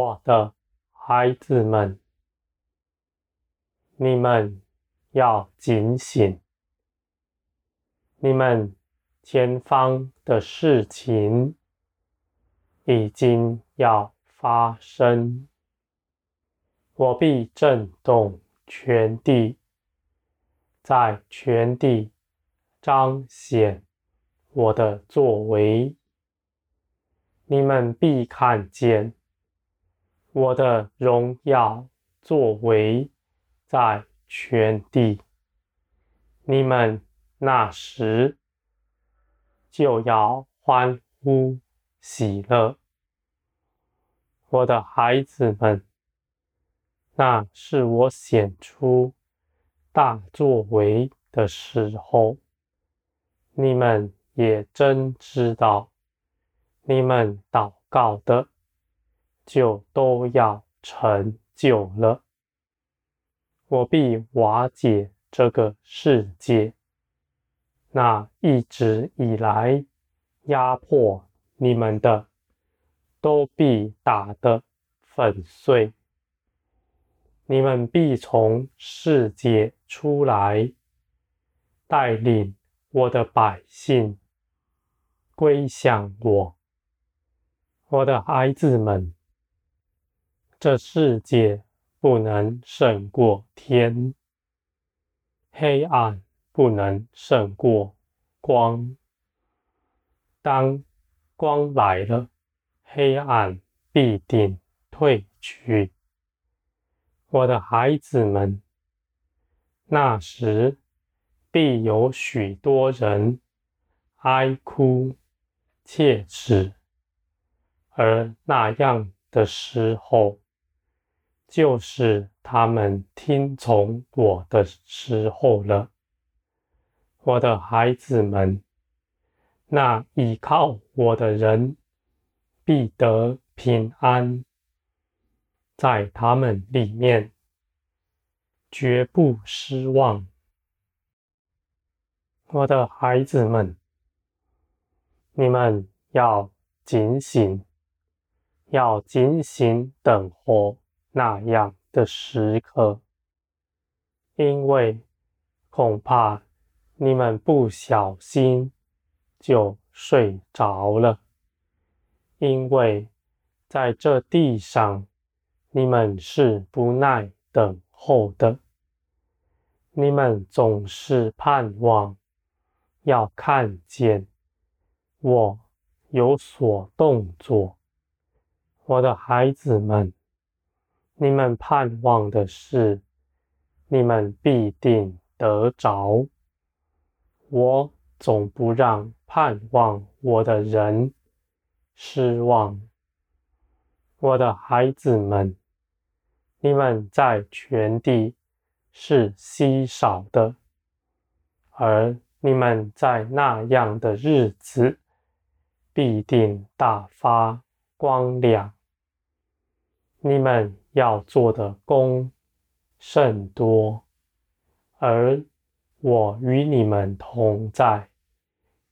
我的孩子们，你们要警醒，你们前方的事情已经要发生，我必震动全地，在全地彰显我的作为，你们必看见。我的荣耀作为在全地，你们那时就要欢呼喜乐。我的孩子们，那是我显出大作为的时候，你们也真知道，你们祷告的。就都要成就了。我必瓦解这个世界，那一直以来压迫你们的，都必打得粉碎。你们必从世界出来，带领我的百姓归向我，我的孩子们。这世界不能胜过天，黑暗不能胜过光。当光来了，黑暗必定退去。我的孩子们，那时必有许多人哀哭切齿，而那样的时候，就是他们听从我的时候了，我的孩子们，那倚靠我的人必得平安，在他们里面绝不失望。我的孩子们，你们要警醒，要警醒等候。那样的时刻，因为恐怕你们不小心就睡着了，因为在这地上你们是不耐等候的，你们总是盼望要看见我有所动作，我的孩子们。你们盼望的事，你们必定得着。我总不让盼望我的人失望。我的孩子们，你们在全地是稀少的，而你们在那样的日子必定大发光亮。你们。要做的工甚多，而我与你们同在，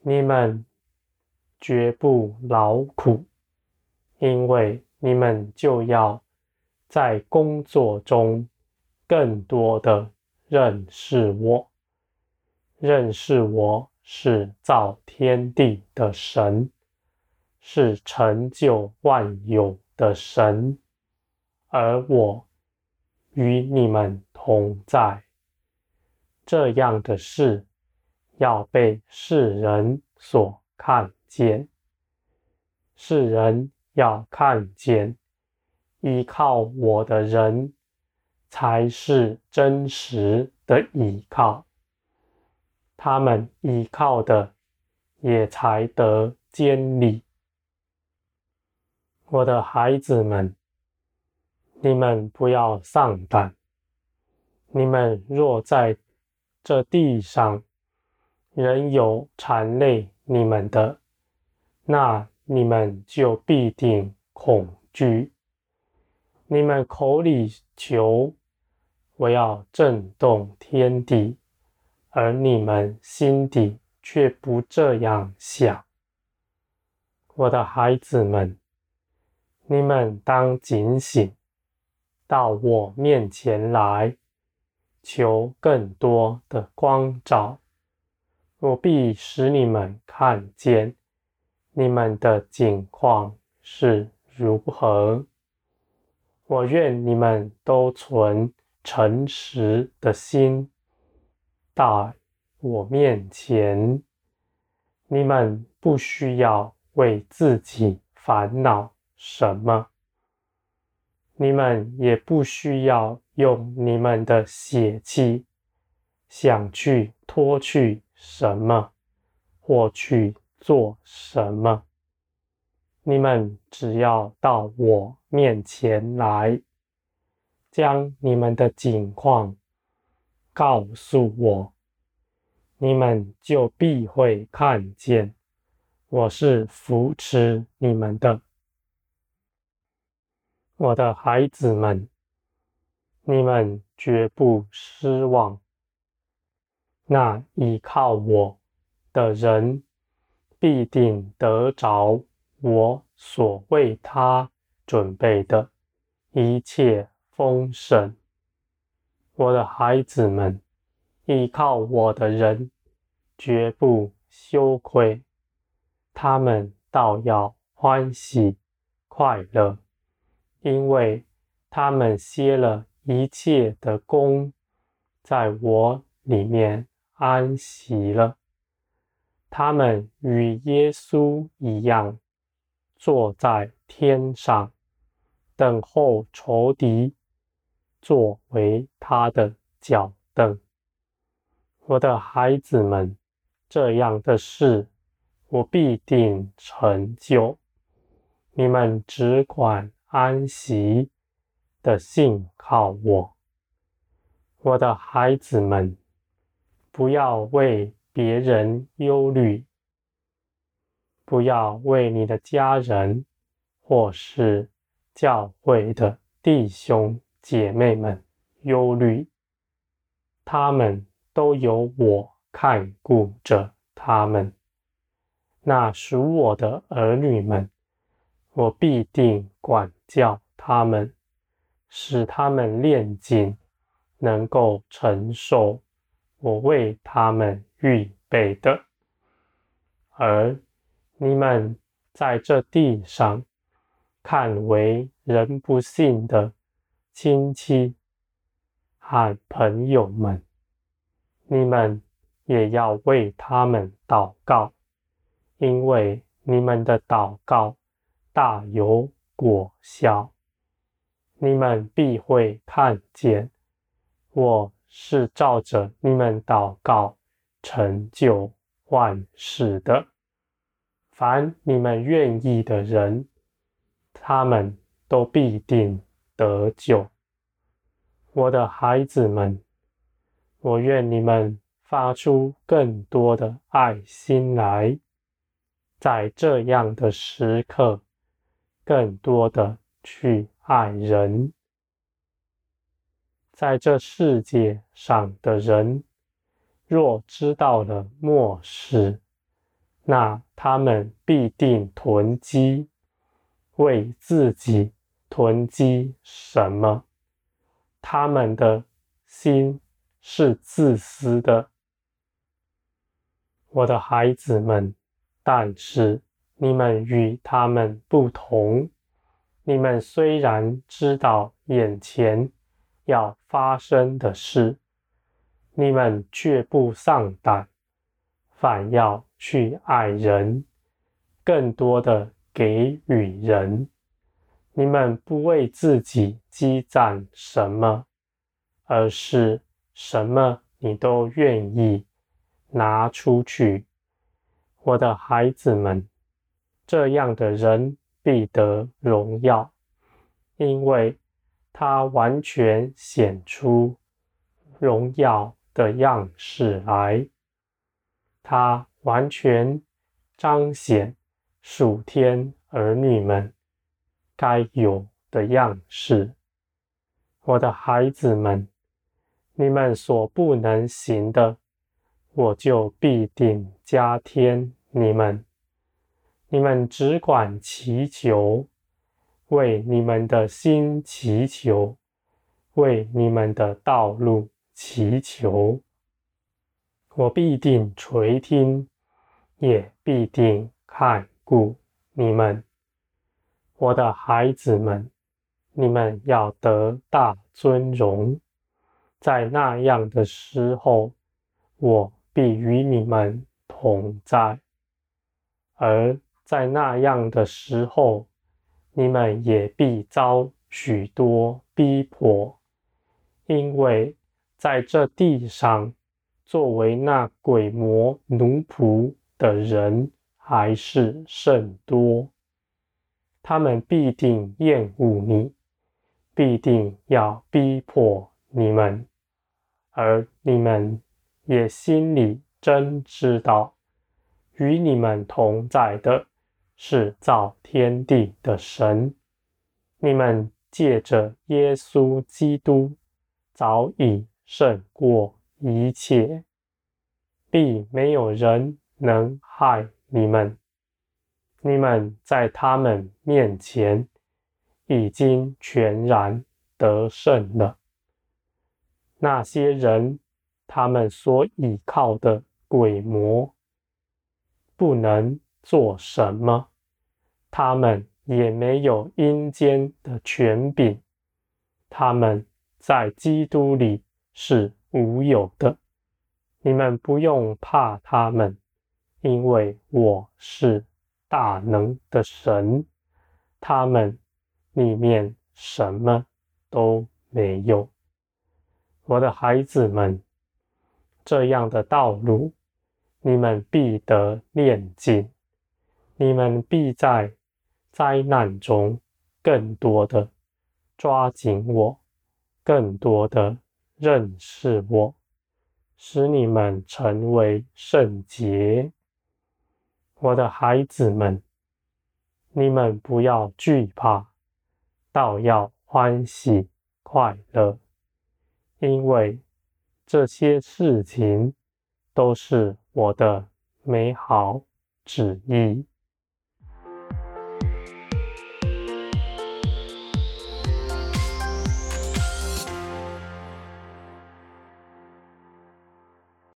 你们绝不劳苦，因为你们就要在工作中更多的认识我，认识我是造天地的神，是成就万有的神。而我与你们同在，这样的事要被世人所看见。世人要看见，依靠我的人才是真实的依靠，他们依靠的也才得坚立。我的孩子们。你们不要丧胆。你们若在这地上仍有缠累你们的，那你们就必定恐惧。你们口里求，我要震动天地，而你们心底却不这样想。我的孩子们。你们当警醒，到我面前来，求更多的光照，我必使你们看见你们的景况是如何。我愿你们都存诚实的心，到我面前。你们不需要为自己烦恼什么，你们也不需要用你们的血气想去脱去什么或去做什么。你们只要到我面前来，将你们的景况告诉我。你们就必会看见，我是扶持你们的，我的孩子们，你们绝不失望。那依靠我的人，必定得着我所为他准备的一切丰盛。我的孩子们，依靠我的人，绝不羞愧，他们倒要欢喜快乐，因为他们歇了一切的工，在我里面安息了。他们与耶稣一样，坐在天上，等候仇敌，作为他的脚凳。我的孩子们。这样的事，我必定成就。你们只管安息的信靠我，我的孩子们，不要为别人忧虑，不要为你的家人或是教会的弟兄姐妹们忧虑，他们都有我。看顾着他们，那属我的儿女们，我必定管教他们，使他们炼净，能够承受我为他们预备的。而你们在这地上看为人不信的亲戚和朋友们，你们。也要为他们祷告，因为你们的祷告大有果效。你们必会看见，我是照着你们祷告成就万事的。凡你们愿意的人，他们都必定得救。我的孩子们，我愿你们。发出更多的爱心来，在这样的时刻，更多的去爱人。在这世界上的人，若知道了末世，那他们必定囤积，为自己囤积什么？他们的心是自私的。我的孩子们，但是你们与他们不同。你们虽然知道眼前要发生的事，你们却不丧胆，反要去爱人，更多的给予人。你们不为自己积攒什么，而是什么你都愿意。拿出去，我的孩子们，这样的人必得荣耀，因为他完全显出荣耀的样式来，他完全彰显属天儿女们该有的样式。我的孩子们，你们所不能行的。我就必定加添你们，你们只管祈求，为你们的心祈求，为你们的道路祈求。我必定垂听，也必定看顾你们，我的孩子们。你们要得大尊荣，在那样的时候，我必与你们同在；而在那样的时候，你们也必遭许多逼迫，因为在这地上。作为那鬼魔奴仆的人还是甚多，他们必定厌恶你，必定要逼迫你们，而你们也心里真知道，与你们同在的是造天地的神，你们借着耶稣基督早已胜过。一切，必没有人能害你们。你们在他们面前已经全然得胜了。那些人，他们所倚靠的鬼魔，不能做什么，他们也没有阴间的权柄。他们在基督里是。无有的，你们不用怕他们，因为我是大能的神，他们里面什么都没有。我的孩子们，这样的道路，你们必得炼净，你们必在灾难中更多的抓紧我，更多的。认识我，使你们成为圣洁，我的孩子们，你们不要惧怕，倒要欢喜快乐，因为这些事情都是我的美好旨意。